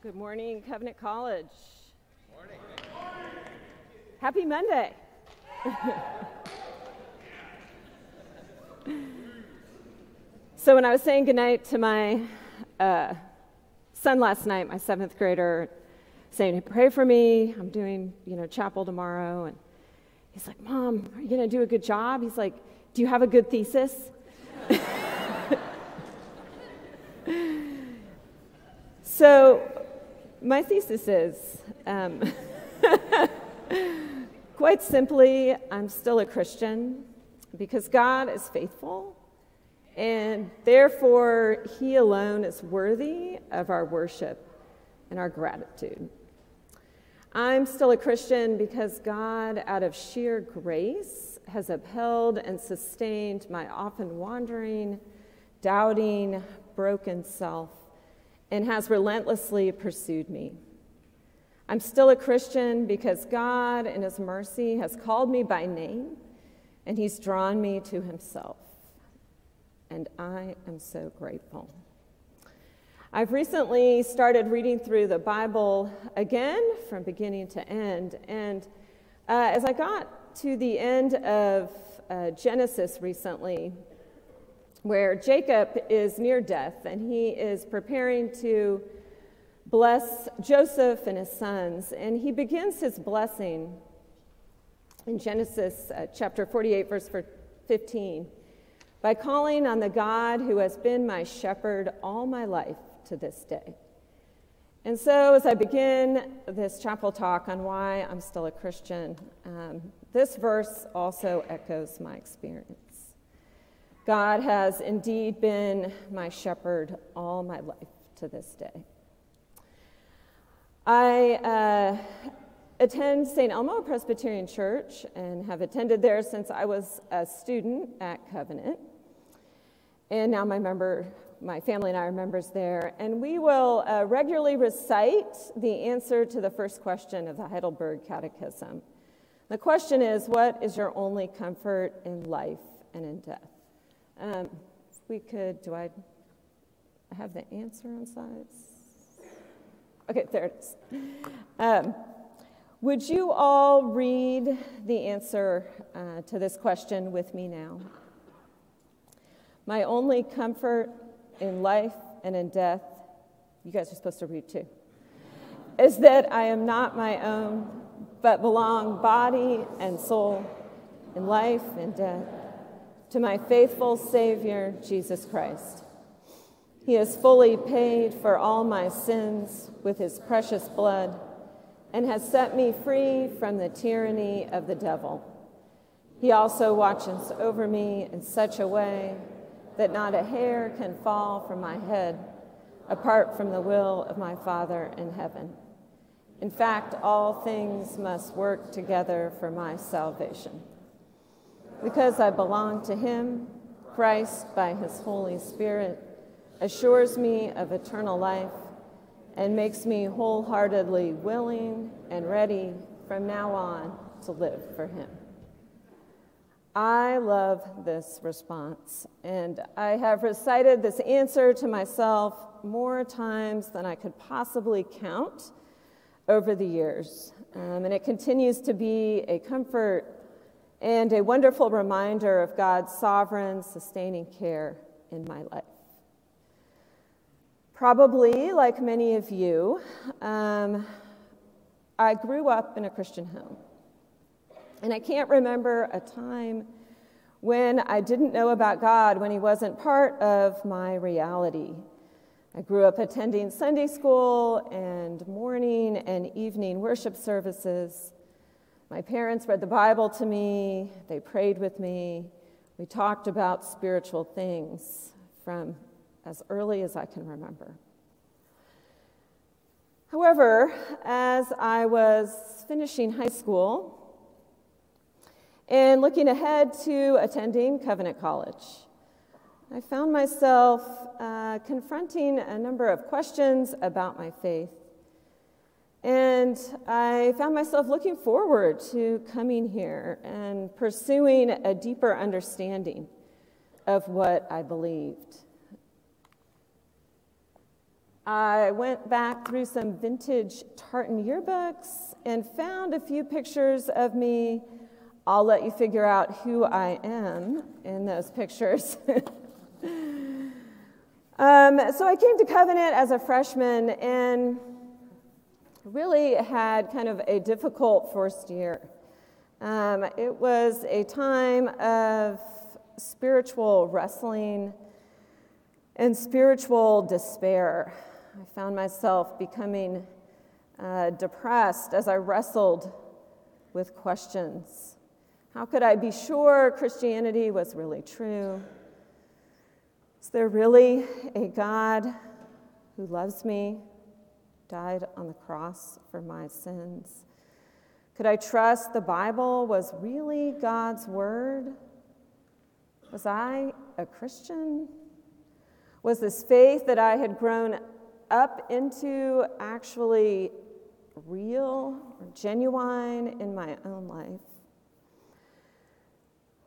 Good morning, Covenant College. Morning. Happy Monday. so, when I was saying goodnight to my uh, son last night, my seventh grader, saying, Pray for me. I'm doing, you know, chapel tomorrow. And he's like, Mom, are you going to do a good job? He's like, Do you have a good thesis? so, my thesis is um, quite simply, I'm still a Christian because God is faithful, and therefore, He alone is worthy of our worship and our gratitude. I'm still a Christian because God, out of sheer grace, has upheld and sustained my often wandering, doubting, broken self and has relentlessly pursued me. I'm still a Christian because God, in His mercy, has called me by name and He's drawn me to Himself. And I am so grateful. I've recently started reading through the Bible again from beginning to end. And uh, as I got to the end of uh, Genesis recently, where Jacob is near death and he is preparing to bless Joseph and his sons. And he begins his blessing in Genesis uh, chapter 48, verse 15, by calling on the God who has been my shepherd all my life to this day. And so, as I begin this chapel talk on why I'm still a Christian, um, this verse also echoes my experience. God has indeed been my shepherd all my life to this day. I uh, attend St. Elmo Presbyterian Church and have attended there since I was a student at Covenant. And now my member, my family and I are members there. And we will uh, regularly recite the answer to the first question of the Heidelberg Catechism. The question is, What is your only comfort in life and in death? Um, we could, do I have the answer on slides? Okay, there it is. Um, would you all read the answer uh, to this question with me now? My only comfort in life and in death, you guys are supposed to read too, is that I am not my own, but belong body and soul in life and death to my faithful Savior, Jesus Christ. He has fully paid for all my sins with his precious blood and has set me free from the tyranny of the devil. He also watches over me in such a way that not a hair can fall from my head apart from the will of my Father in heaven. In fact, all things must work together for my salvation. Because I belong to Him, Christ, by His Holy Spirit, assures me of eternal life and makes me wholeheartedly willing and ready from now on to live for Him. I love this response, and I have recited this answer to myself more times than I could possibly count over the years. Um, and it continues to be a comfort and a wonderful reminder of God's sovereign, sustaining care in my life. Probably, like many of you, um, I grew up in a Christian home. And I can't remember a time when I didn't know about God, when He wasn't part of my reality. I grew up attending Sunday school and morning and evening worship services. My parents read the Bible to me, they prayed with me, we talked about spiritual things from as early as I can remember. However, as I was finishing high school and looking ahead to attending Covenant College, I found myself uh, confronting a number of questions about my faith and I found myself looking forward to coming here and pursuing a deeper understanding of what I believed. I went back through some vintage Tartan yearbooks and found a few pictures of me. I'll let you figure out who I am in those pictures. um, so I came to Covenant as a freshman and really had kind of a difficult first year. Um, it was a time of spiritual wrestling and spiritual despair. I found myself becoming uh, depressed as I wrestled with questions. How could I be sure Christianity was really true? Is there really a God who loves me, died on the cross for my sins? Could I trust the Bible was really God's word? Was I a Christian? Was this faith that I had grown up into actually real or genuine in my own life.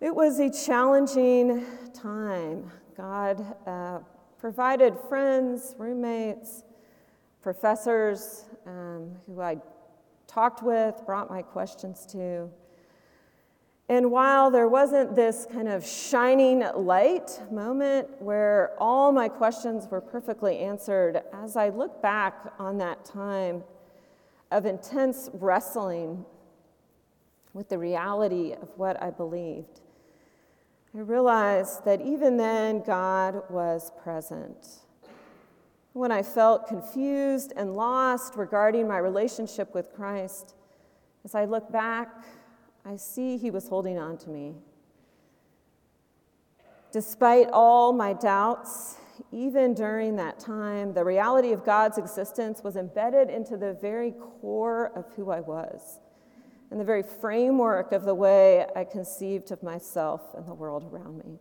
It was a challenging time. God uh, provided friends, roommates, professors um, who I talked with, brought my questions to. And while there wasn't this kind of shining light moment where all my questions were perfectly answered, as I look back on that time of intense wrestling with the reality of what I believed, I realized that even then God was present. When I felt confused and lost regarding my relationship with Christ, as I look back, I see he was holding on to me. Despite all my doubts, even during that time, the reality of God's existence was embedded into the very core of who I was and the very framework of the way I conceived of myself and the world around me.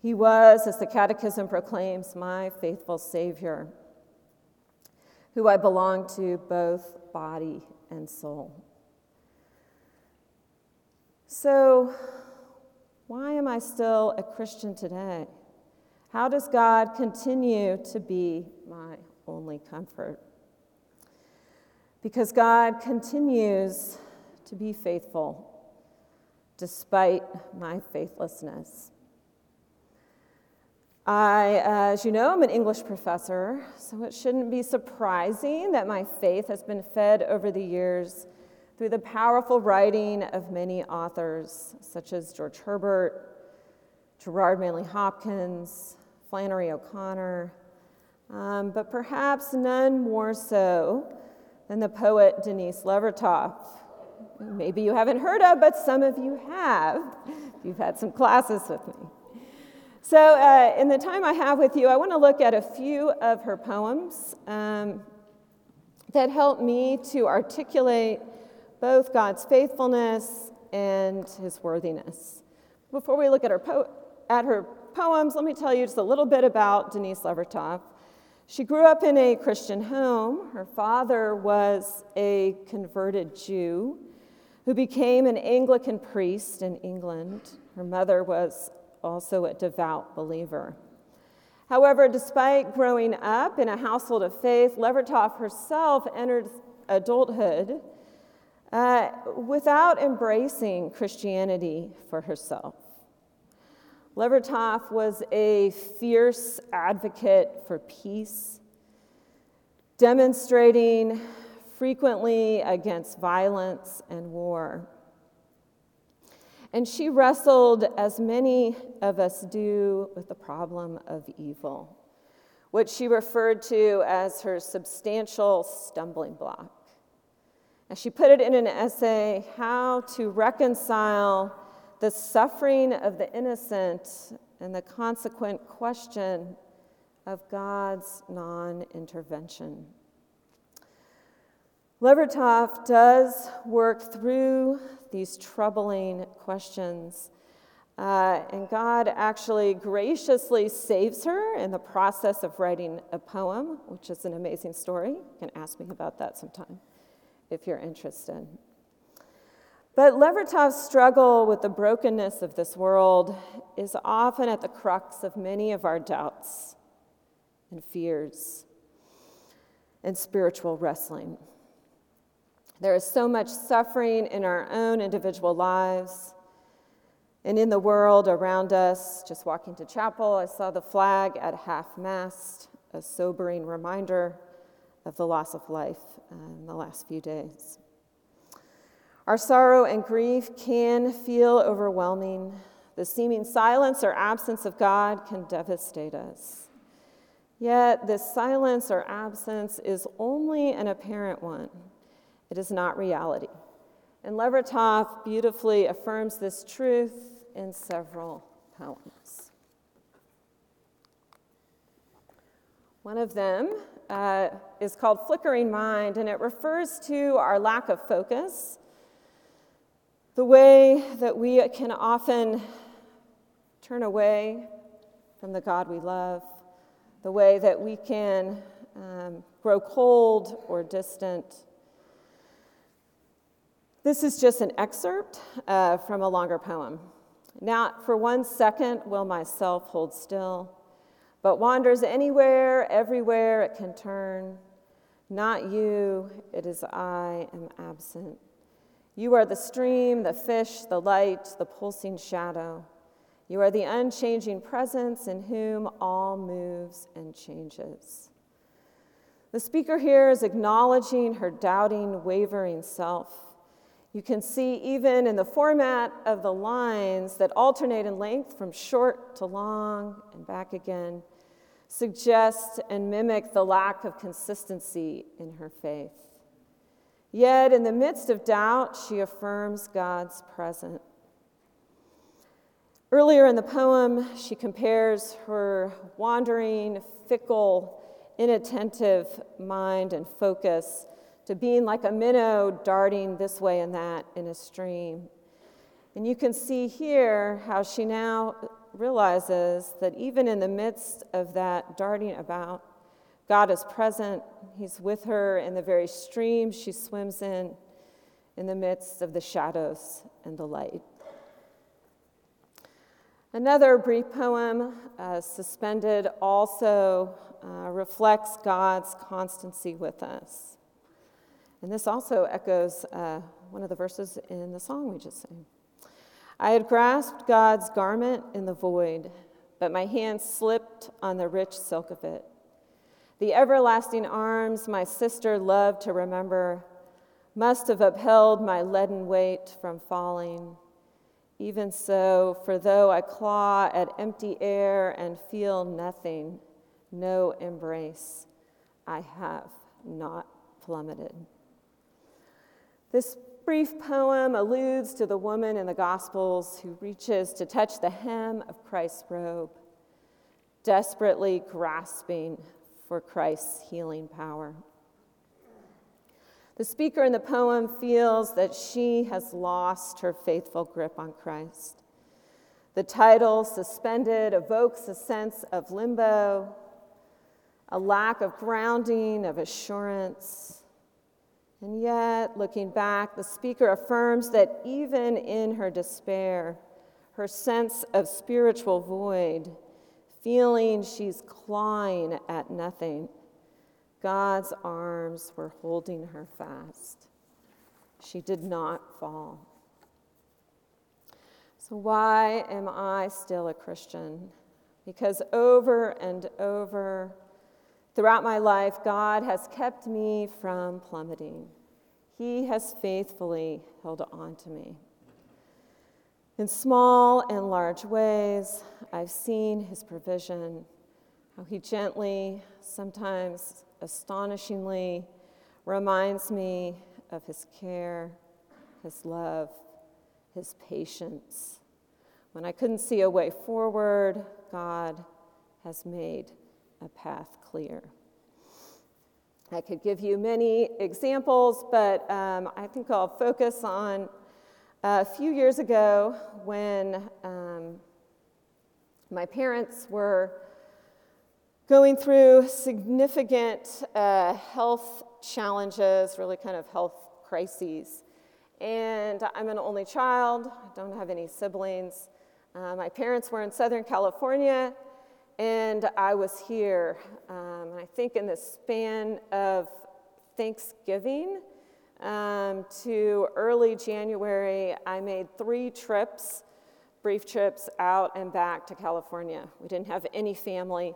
He was, as the Catechism proclaims, my faithful Savior, who I belong to both body and soul. So, why am I still a Christian today? How does God continue to be my only comfort? Because God continues to be faithful despite my faithlessness. I, as you know, I'm an English professor, so it shouldn't be surprising that my faith has been fed over the years through the powerful writing of many authors, such as George Herbert, Gerard Manley Hopkins, Flannery O'Connor, um, but perhaps none more so than the poet Denise Levertov. Maybe you haven't heard of, but some of you have. You've had some classes with me. So, uh, in the time I have with you, I want to look at a few of her poems um, that help me to articulate both God's faithfulness and his worthiness. Before we look at her, po- at her poems, let me tell you just a little bit about Denise Levertov. She grew up in a Christian home. Her father was a converted Jew who became an Anglican priest in England. Her mother was also a devout believer. However, despite growing up in a household of faith, Levertov herself entered adulthood uh, without embracing Christianity for herself. Levertov was a fierce advocate for peace, demonstrating frequently against violence and war. And she wrestled, as many of us do, with the problem of evil, which she referred to as her substantial stumbling block. And she put it in an essay how to reconcile the suffering of the innocent and the consequent question of God's non intervention. Levertov does work through these troubling questions, uh, and God actually graciously saves her in the process of writing a poem, which is an amazing story. You can ask me about that sometime if you're interested. But Levertov's struggle with the brokenness of this world is often at the crux of many of our doubts and fears. and spiritual wrestling. There is so much suffering in our own individual lives and in the world around us. Just walking to chapel, I saw the flag at half mast, a sobering reminder of the loss of life in the last few days. Our sorrow and grief can feel overwhelming. The seeming silence or absence of God can devastate us. Yet, this silence or absence is only an apparent one, it is not reality. And Levertov beautifully affirms this truth in several poems. One of them uh, is called Flickering Mind, and it refers to our lack of focus the way that we can often turn away from the God we love, the way that we can um, grow cold or distant. This is just an excerpt uh, from a longer poem. Not for one second will myself hold still, but wanders anywhere, everywhere it can turn. Not you, it is I am absent. You are the stream, the fish, the light, the pulsing shadow. You are the unchanging presence in whom all moves and changes. The speaker here is acknowledging her doubting, wavering self. You can see, even in the format of the lines that alternate in length from short to long and back again, suggest and mimic the lack of consistency in her faith. Yet, in the midst of doubt, she affirms God's presence. Earlier in the poem, she compares her wandering, fickle, inattentive mind and focus to being like a minnow darting this way and that in a stream. And you can see here how she now realizes that even in the midst of that darting about, God is present. He's with her in the very stream she swims in, in the midst of the shadows and the light. Another brief poem, uh, Suspended, also uh, reflects God's constancy with us. And this also echoes uh, one of the verses in the song we just sang. I had grasped God's garment in the void, but my hand slipped on the rich silk of it. The everlasting arms my sister loved to remember must have upheld my leaden weight from falling. Even so, for though I claw at empty air and feel nothing, no embrace, I have not plummeted. This brief poem alludes to the woman in the Gospels who reaches to touch the hem of Christ's robe, desperately grasping for Christ's healing power. The speaker in the poem feels that she has lost her faithful grip on Christ. The title, Suspended, evokes a sense of limbo, a lack of grounding, of assurance. And yet, looking back, the speaker affirms that even in her despair, her sense of spiritual void, feeling she's clawing at nothing, God's arms were holding her fast. She did not fall. So, why am I still a Christian? Because over and over throughout my life, God has kept me from plummeting. He has faithfully held on to me. In small and large ways, I've seen his provision, how he gently, sometimes astonishingly, reminds me of his care, his love, his patience. When I couldn't see a way forward, God has made a path clear. I could give you many examples, but um, I think I'll focus on a few years ago, when um, my parents were going through significant uh, health challenges, really kind of health crises, and I'm an only child, I don't have any siblings. Uh, my parents were in Southern California, and I was here. Um, I think in the span of Thanksgiving um, to early January, I made three trips, brief trips out and back to California. We didn't have any family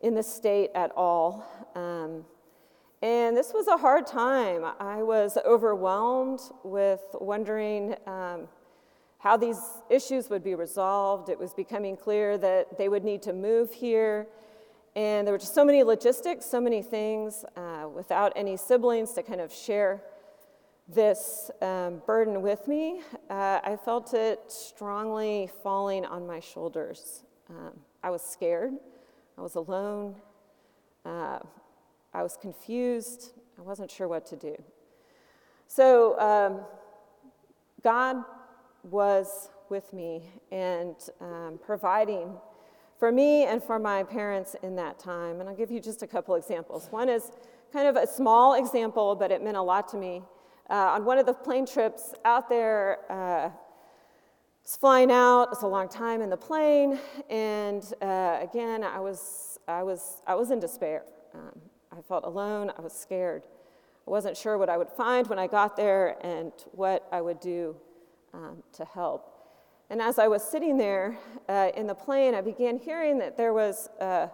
in the state at all. Um, and this was a hard time. I was overwhelmed with wondering um, how these issues would be resolved. It was becoming clear that they would need to move here. And there were just so many logistics, so many things, uh, without any siblings to kind of share this um, burden with me. Uh, I felt it strongly falling on my shoulders. Um, I was scared, I was alone, uh, I was confused, I wasn't sure what to do. So, um, God was with me and um, providing for me and for my parents in that time. And I'll give you just a couple examples. One is kind of a small example, but it meant a lot to me. Uh, on one of the plane trips out there, uh, was flying out. It's a long time in the plane, and uh, again, I was, I was, I was in despair. Um, I felt alone. I was scared. I wasn't sure what I would find when I got there and what I would do um, to help. And as I was sitting there uh, in the plane, I began hearing that there was uh,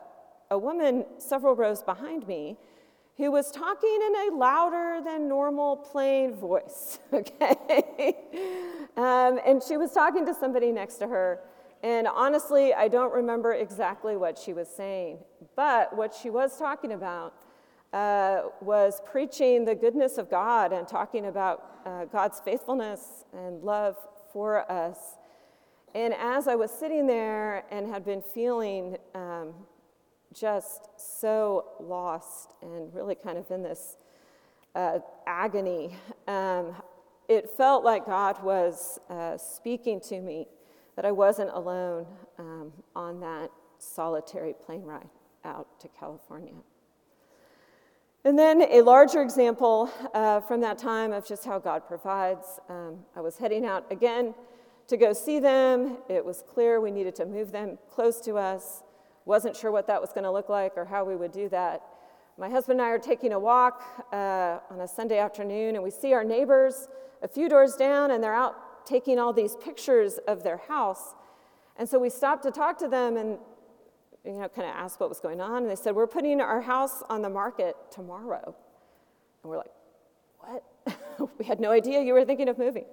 a woman several rows behind me who was talking in a louder than normal plane voice, okay? um, and she was talking to somebody next to her. And honestly, I don't remember exactly what she was saying, but what she was talking about uh, was preaching the goodness of God and talking about uh, God's faithfulness and love for us. And as I was sitting there and had been feeling um, just so lost and really kind of in this uh, agony, um, it felt like God was uh, speaking to me that I wasn't alone um, on that solitary plane ride out to California. And then a larger example uh, from that time of just how God provides. Um, I was heading out again to go see them. It was clear we needed to move them close to us. Wasn't sure what that was going to look like or how we would do that. My husband and I are taking a walk uh, on a Sunday afternoon, and we see our neighbors a few doors down, and they're out taking all these pictures of their house. And so we stopped to talk to them, and you know, kind of asked what was going on, and they said, We're putting our house on the market tomorrow. And we're like, What? we had no idea you were thinking of moving.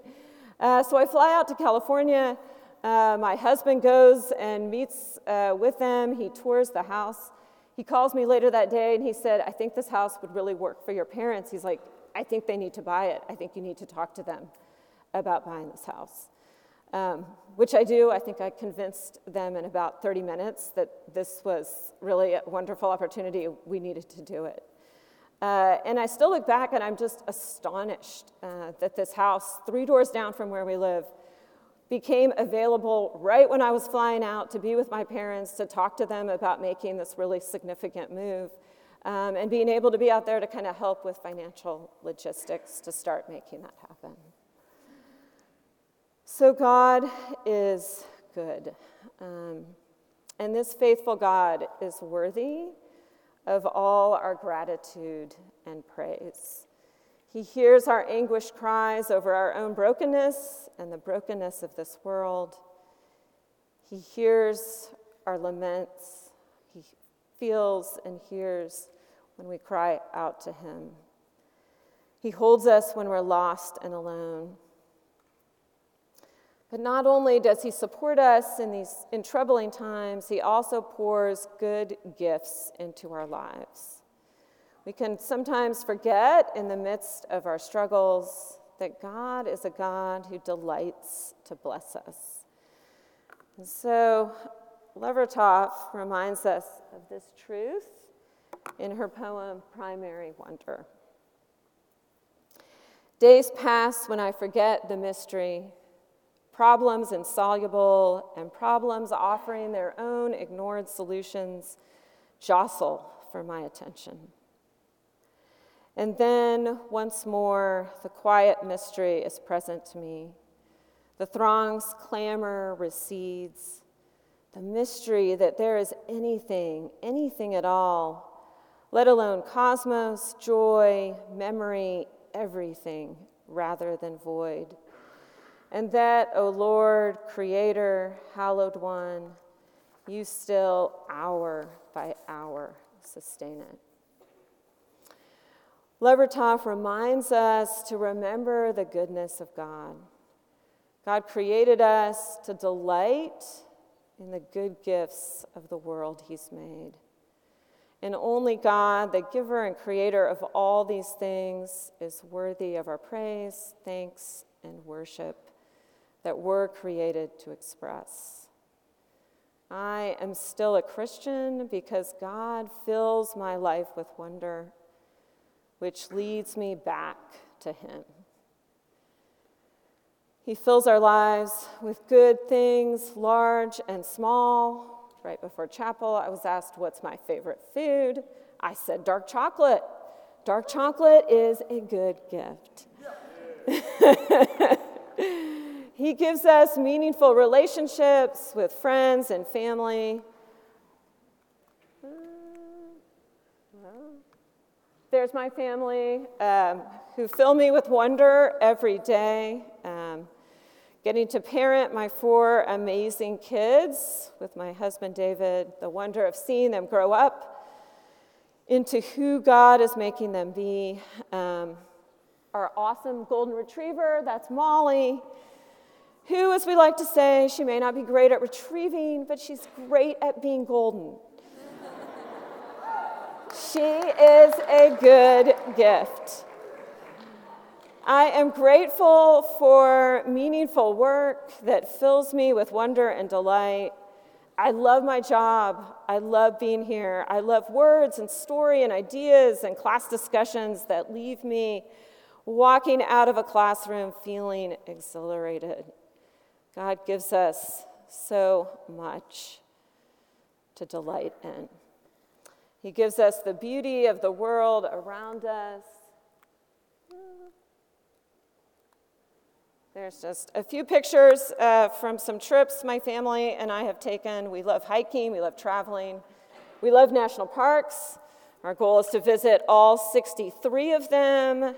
Uh, so I fly out to California. Uh, my husband goes and meets uh, with them. He tours the house. He calls me later that day and he said, I think this house would really work for your parents. He's like, I think they need to buy it. I think you need to talk to them about buying this house um, which I do. I think I convinced them in about 30 minutes that this was really a wonderful opportunity. We needed to do it. Uh, and I still look back and I'm just astonished uh, that this house, three doors down from where we live, became available right when I was flying out to be with my parents, to talk to them about making this really significant move, um, and being able to be out there to kind of help with financial logistics to start making that happen. So, God is good. Um, and this faithful God is worthy of all our gratitude and praise. He hears our anguished cries over our own brokenness and the brokenness of this world. He hears our laments. He feels and hears when we cry out to Him. He holds us when we're lost and alone. But not only does he support us in these in troubling times, he also pours good gifts into our lives. We can sometimes forget in the midst of our struggles that God is a God who delights to bless us. And so Levertov reminds us of this truth in her poem Primary Wonder. Days pass when I forget the mystery problems insoluble, and problems offering their own ignored solutions jostle for my attention. And then once more, the quiet mystery is present to me. The throng's clamor recedes. the mystery that there is anything, anything at all, let alone cosmos, joy, memory, everything, rather than void. And that, O Lord, Creator, hallowed one, you still, hour by hour, sustain it. Levertov reminds us to remember the goodness of God. God created us to delight in the good gifts of the world He's made. And only God, the giver and creator of all these things, is worthy of our praise, thanks, and worship that we're created to express. I am still a Christian because God fills my life with wonder which leads me back to Him. He fills our lives with good things, large and small. Right before chapel, I was asked, What's my favorite food? I said, Dark chocolate. Dark chocolate is a good gift. he gives us meaningful relationships with friends and family. There's my family um, who fill me with wonder every day. Um, getting to parent my four amazing kids with my husband David, the wonder of seeing them grow up into who God is making them be. Um, our awesome golden retriever, that's Molly, who, as we like to say, she may not be great at retrieving, but she's great at being golden. She is a good gift. I am grateful for meaningful work that fills me with wonder and delight. I love my job. I love being here. I love words and story and ideas and class discussions that leave me walking out of a classroom feeling exhilarated. God gives us so much to delight in. He gives us the beauty of the world around us. There's just a few pictures uh, from some trips my family and I have taken. We love hiking, we love traveling, we love national parks. Our goal is to visit all 63 of them.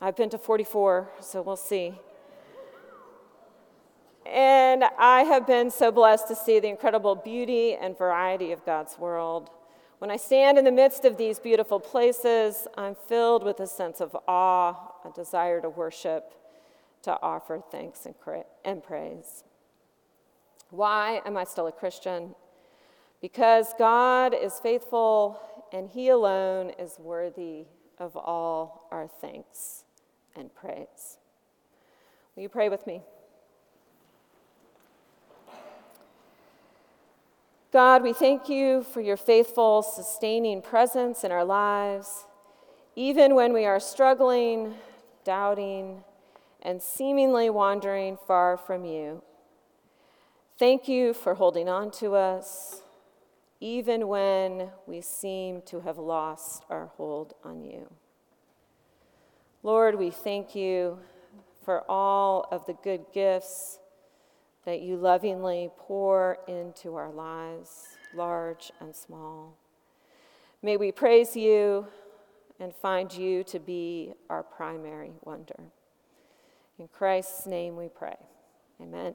I've been to 44, so we'll see. And I have been so blessed to see the incredible beauty and variety of God's world. When I stand in the midst of these beautiful places, I'm filled with a sense of awe, a desire to worship, to offer thanks and praise. Why am I still a Christian? Because God is faithful and He alone is worthy of all our thanks and praise. Will you pray with me? God, we thank you for your faithful, sustaining presence in our lives, even when we are struggling, doubting, and seemingly wandering far from you. Thank you for holding on to us, even when we seem to have lost our hold on you. Lord, we thank you for all of the good gifts that you lovingly pour into our lives, large and small. May we praise you and find you to be our primary wonder. In Christ's name we pray. Amen.